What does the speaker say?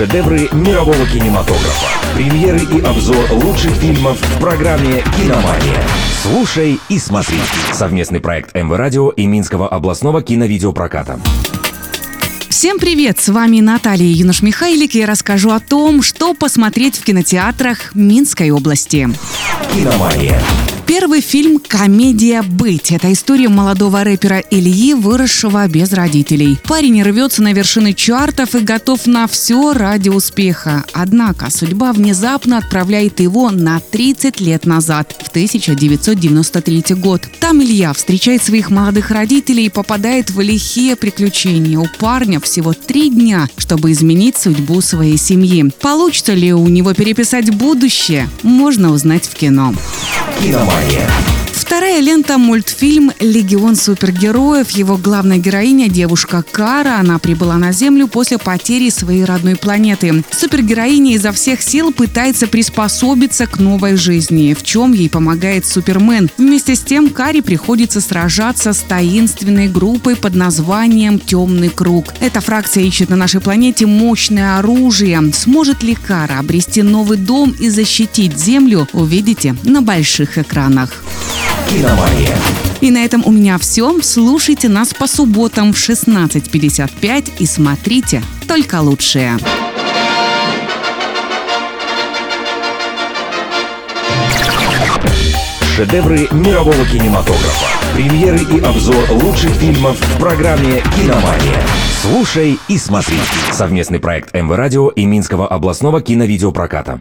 Шедевры мирового кинематографа. Премьеры и обзор лучших фильмов в программе «Киномания». Слушай и смотри. Совместный проект МВ Радио и Минского областного киновидеопроката. Всем привет! С вами Наталья Юнош-Михайлик. Я расскажу о том, что посмотреть в кинотеатрах Минской области. «Киномания». Первый фильм «Комедия быть». Это история молодого рэпера Ильи, выросшего без родителей. Парень рвется на вершины чартов и готов на все ради успеха. Однако судьба внезапно отправляет его на 30 лет назад, в 1993 год. Там Илья встречает своих молодых родителей и попадает в лихие приключения. У парня всего три дня, чтобы изменить судьбу своей семьи. Получится ли у него переписать будущее, можно узнать в кино. «Киномания». Вторая лента – мультфильм «Легион супергероев». Его главная героиня – девушка Кара. Она прибыла на Землю после потери своей родной планеты. Супергероиня изо всех сил пытается приспособиться к новой жизни, в чем ей помогает Супермен. Вместе с тем Каре приходится сражаться с таинственной группой под названием «Темный круг». Эта фракция ищет на нашей планете мощное оружие. Сможет ли Кара обрести новый дом и защитить Землю, увидите на больших экранах. «Киномания». И на этом у меня все. Слушайте нас по субботам в 16.55 и смотрите только лучшее. Шедевры мирового кинематографа. Премьеры и обзор лучших фильмов в программе «Киномания». Слушай и смотри. Совместный проект МВ Радио и Минского областного киновидеопроката.